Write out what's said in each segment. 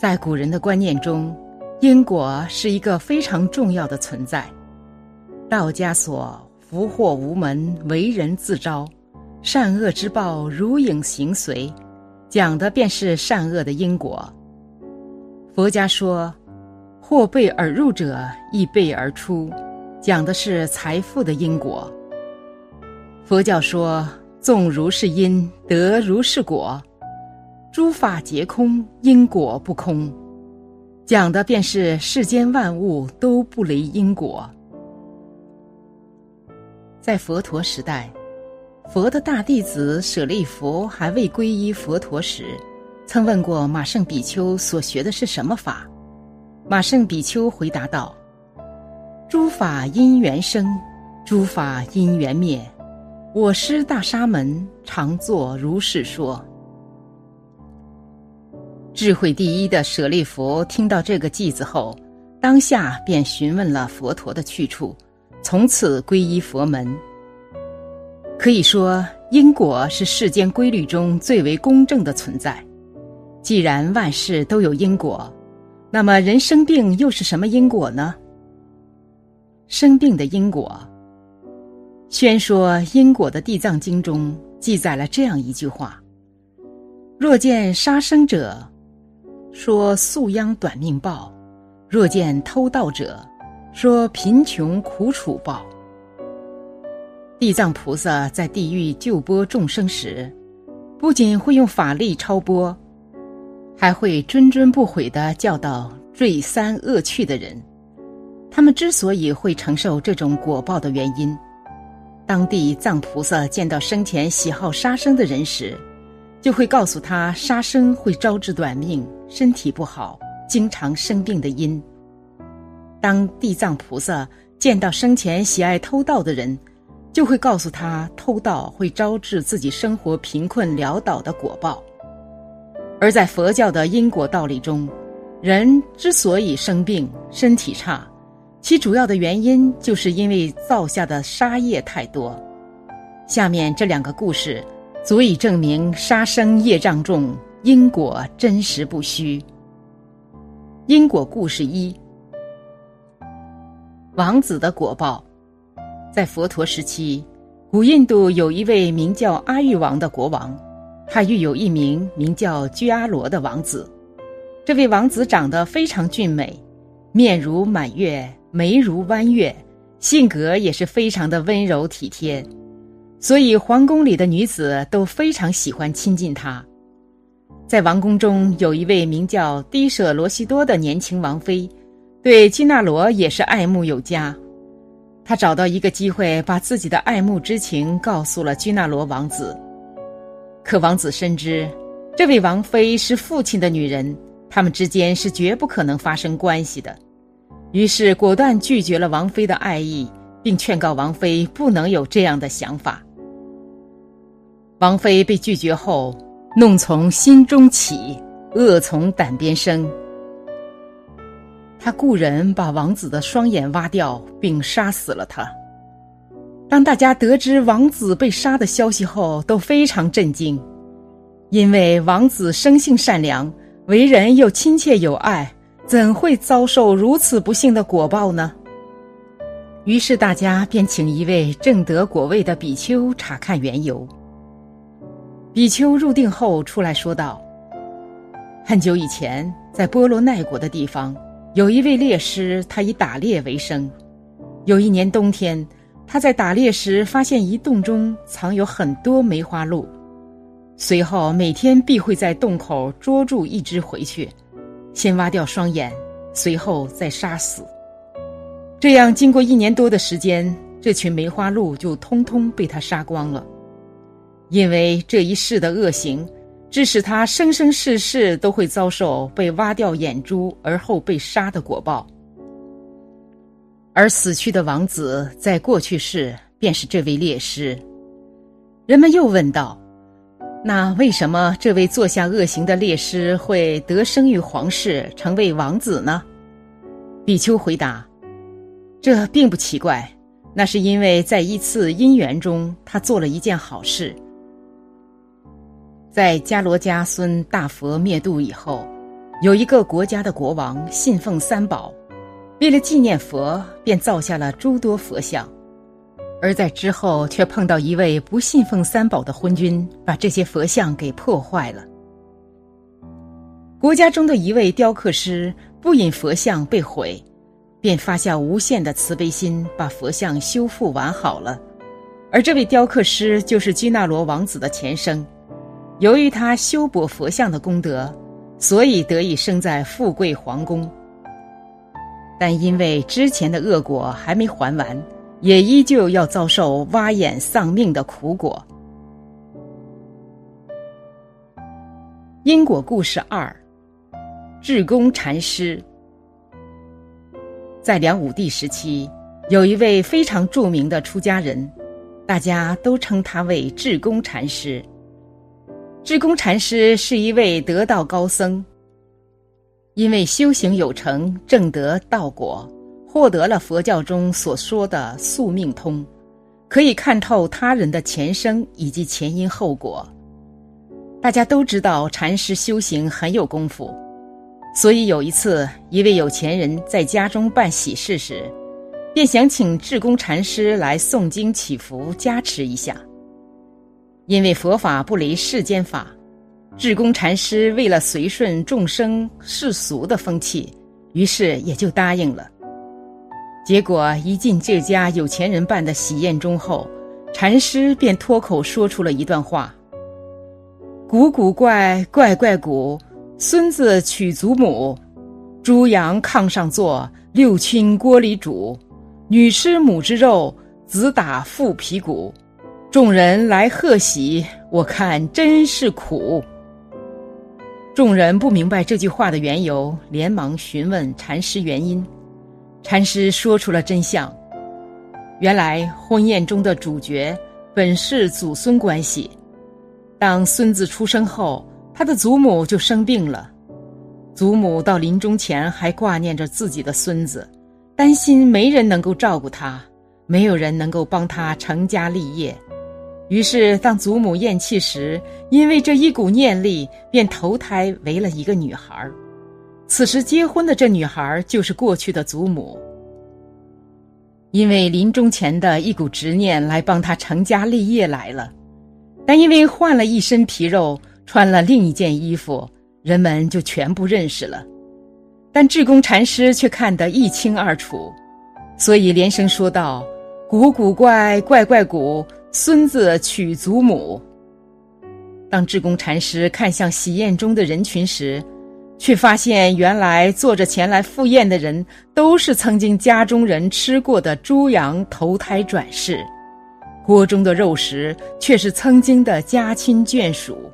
在古人的观念中，因果是一个非常重要的存在。道家所“福祸无门，为人自招；善恶之报，如影形随”，讲的便是善恶的因果。佛家说“祸备而入者，亦备而出”，讲的是财富的因果。佛教说“纵如是因，得如是果”。诸法皆空，因果不空，讲的便是世间万物都不离因果。在佛陀时代，佛的大弟子舍利弗还未皈依佛陀时，曾问过马圣比丘所学的是什么法。马圣比丘回答道：“诸法因缘生，诸法因缘灭。我师大沙门常作如是说。”智慧第一的舍利弗听到这个偈子后，当下便询问了佛陀的去处，从此皈依佛门。可以说，因果是世间规律中最为公正的存在。既然万事都有因果，那么人生病又是什么因果呢？生病的因果，宣说因果的《地藏经》中记载了这样一句话：“若见杀生者。”说素殃短命报，若见偷盗者，说贫穷苦楚报。地藏菩萨在地狱救拨众生时，不仅会用法力超拨，还会谆谆不悔的教导罪三恶趣的人。他们之所以会承受这种果报的原因，当地藏菩萨见到生前喜好杀生的人时。就会告诉他，杀生会招致短命、身体不好、经常生病的因。当地藏菩萨见到生前喜爱偷盗的人，就会告诉他，偷盗会招致自己生活贫困潦倒的果报。而在佛教的因果道理中，人之所以生病、身体差，其主要的原因就是因为造下的杀业太多。下面这两个故事。足以证明杀生业障重，因果真实不虚。因果故事一：王子的果报。在佛陀时期，古印度有一位名叫阿育王的国王，他育有一名名叫居阿罗的王子。这位王子长得非常俊美，面如满月，眉如弯月，性格也是非常的温柔体贴。所以，皇宫里的女子都非常喜欢亲近他。在王宫中，有一位名叫低舍罗西多的年轻王妃，对基纳罗也是爱慕有加。他找到一个机会，把自己的爱慕之情告诉了居纳罗王子。可王子深知，这位王妃是父亲的女人，他们之间是绝不可能发生关系的。于是，果断拒绝了王妃的爱意，并劝告王妃不能有这样的想法。王妃被拒绝后，怒从心中起，恶从胆边生。他雇人把王子的双眼挖掉，并杀死了他。当大家得知王子被杀的消息后，都非常震惊，因为王子生性善良，为人又亲切有爱，怎会遭受如此不幸的果报呢？于是大家便请一位正得果位的比丘查看缘由。比丘入定后出来说道：“很久以前，在波罗奈国的地方，有一位猎师，他以打猎为生。有一年冬天，他在打猎时发现一洞中藏有很多梅花鹿，随后每天必会在洞口捉住一只回去，先挖掉双眼，随后再杀死。这样，经过一年多的时间，这群梅花鹿就通通被他杀光了。”因为这一世的恶行，致使他生生世世都会遭受被挖掉眼珠而后被杀的果报。而死去的王子在过去世便是这位烈士。人们又问道：“那为什么这位做下恶行的烈士会得生于皇室，成为王子呢？”比丘回答：“这并不奇怪。”那是因为在一次因缘中，他做了一件好事。在迦罗迦孙大佛灭度以后，有一个国家的国王信奉三宝，为了纪念佛，便造下了诸多佛像；而在之后，却碰到一位不信奉三宝的昏君，把这些佛像给破坏了。国家中的一位雕刻师不因佛像被毁。便发下无限的慈悲心，把佛像修复完好了。而这位雕刻师就是居那罗王子的前生。由于他修补佛像的功德，所以得以生在富贵皇宫。但因为之前的恶果还没还完，也依旧要遭受挖眼丧命的苦果。因果故事二：智公禅师。在梁武帝时期，有一位非常著名的出家人，大家都称他为智公禅师。智公禅师是一位得道高僧，因为修行有成，正得道果，获得了佛教中所说的宿命通，可以看透他人的前生以及前因后果。大家都知道，禅师修行很有功夫。所以有一次，一位有钱人在家中办喜事时，便想请智公禅师来诵经祈福加持一下。因为佛法不离世间法，智公禅师为了随顺众生世俗的风气，于是也就答应了。结果一进这家有钱人办的喜宴中后，禅师便脱口说出了一段话：“古古怪怪怪古。”孙子娶祖母，猪羊炕上坐，六亲锅里煮，女吃母之肉，子打父皮骨。众人来贺喜，我看真是苦。众人不明白这句话的缘由，连忙询问禅师原因。禅师说出了真相：原来婚宴中的主角本是祖孙关系，当孙子出生后。他的祖母就生病了，祖母到临终前还挂念着自己的孙子，担心没人能够照顾他，没有人能够帮他成家立业。于是，当祖母咽气时，因为这一股念力，便投胎为了一个女孩。此时结婚的这女孩就是过去的祖母。因为临终前的一股执念来帮她成家立业来了，但因为换了一身皮肉。穿了另一件衣服，人们就全部认识了，但智公禅师却看得一清二楚，所以连声说道：“古古怪怪怪古，孙子娶祖母。”当智公禅师看向喜宴中的人群时，却发现原来坐着前来赴宴的人都是曾经家中人吃过的猪羊投胎转世，锅中的肉食却是曾经的家亲眷属。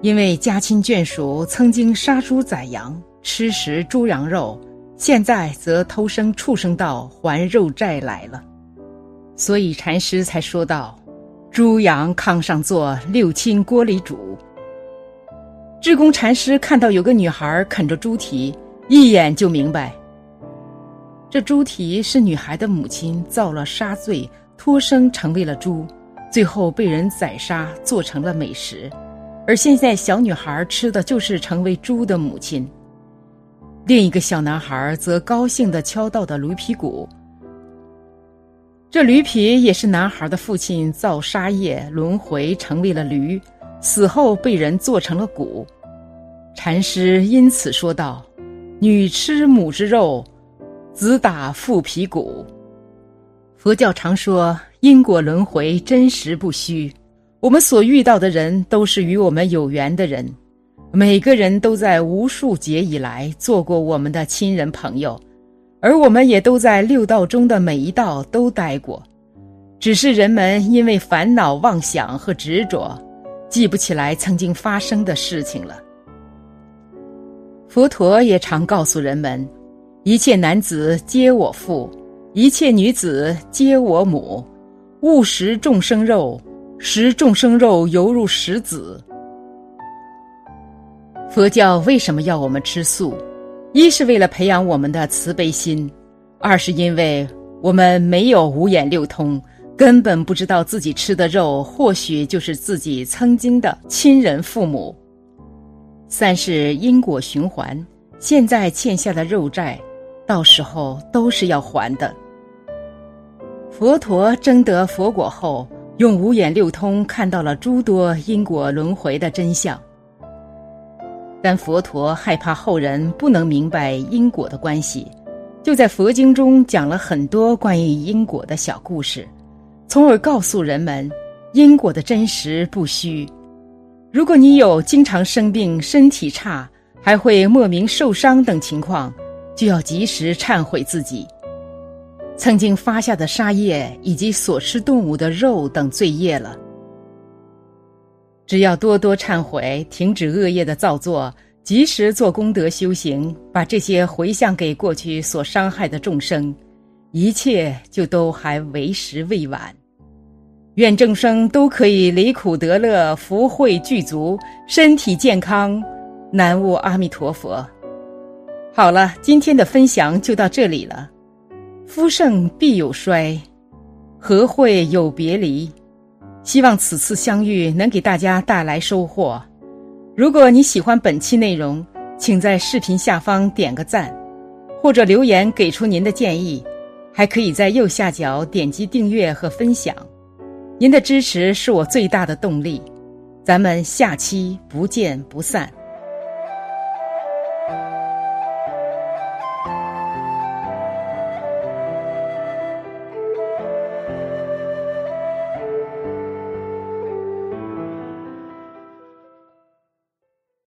因为家亲眷属曾经杀猪宰羊，吃食猪羊肉，现在则偷生畜生道还肉债来了，所以禅师才说道：“猪羊炕上坐，六亲锅里煮。”智公禅师看到有个女孩啃着猪蹄，一眼就明白，这猪蹄是女孩的母亲造了杀罪，托生成为了猪，最后被人宰杀做成了美食。而现在，小女孩吃的就是成为猪的母亲。另一个小男孩则高兴地敲到的驴皮鼓。这驴皮也是男孩的父亲造杀业轮回成为了驴，死后被人做成了鼓。禅师因此说道：“女吃母之肉，子打父皮鼓。”佛教常说因果轮回真实不虚。我们所遇到的人都是与我们有缘的人，每个人都在无数劫以来做过我们的亲人朋友，而我们也都在六道中的每一道都待过。只是人们因为烦恼、妄想和执着，记不起来曾经发生的事情了。佛陀也常告诉人们：一切男子皆我父，一切女子皆我母。勿食众生肉，食众生肉犹如食子。佛教为什么要我们吃素？一是为了培养我们的慈悲心，二是因为我们没有五眼六通，根本不知道自己吃的肉或许就是自己曾经的亲人父母。三是因果循环，现在欠下的肉债，到时候都是要还的。佛陀征得佛果后，用五眼六通看到了诸多因果轮回的真相。但佛陀害怕后人不能明白因果的关系，就在佛经中讲了很多关于因果的小故事，从而告诉人们因果的真实不虚。如果你有经常生病、身体差，还会莫名受伤等情况，就要及时忏悔自己。曾经发下的杀业以及所吃动物的肉等罪业了。只要多多忏悔，停止恶业的造作，及时做功德修行，把这些回向给过去所伤害的众生，一切就都还为时未晚。愿众生都可以离苦得乐，福慧具足，身体健康。南无阿弥陀佛。好了，今天的分享就到这里了。夫盛必有衰，和会有别离。希望此次相遇能给大家带来收获。如果你喜欢本期内容，请在视频下方点个赞，或者留言给出您的建议。还可以在右下角点击订阅和分享。您的支持是我最大的动力。咱们下期不见不散。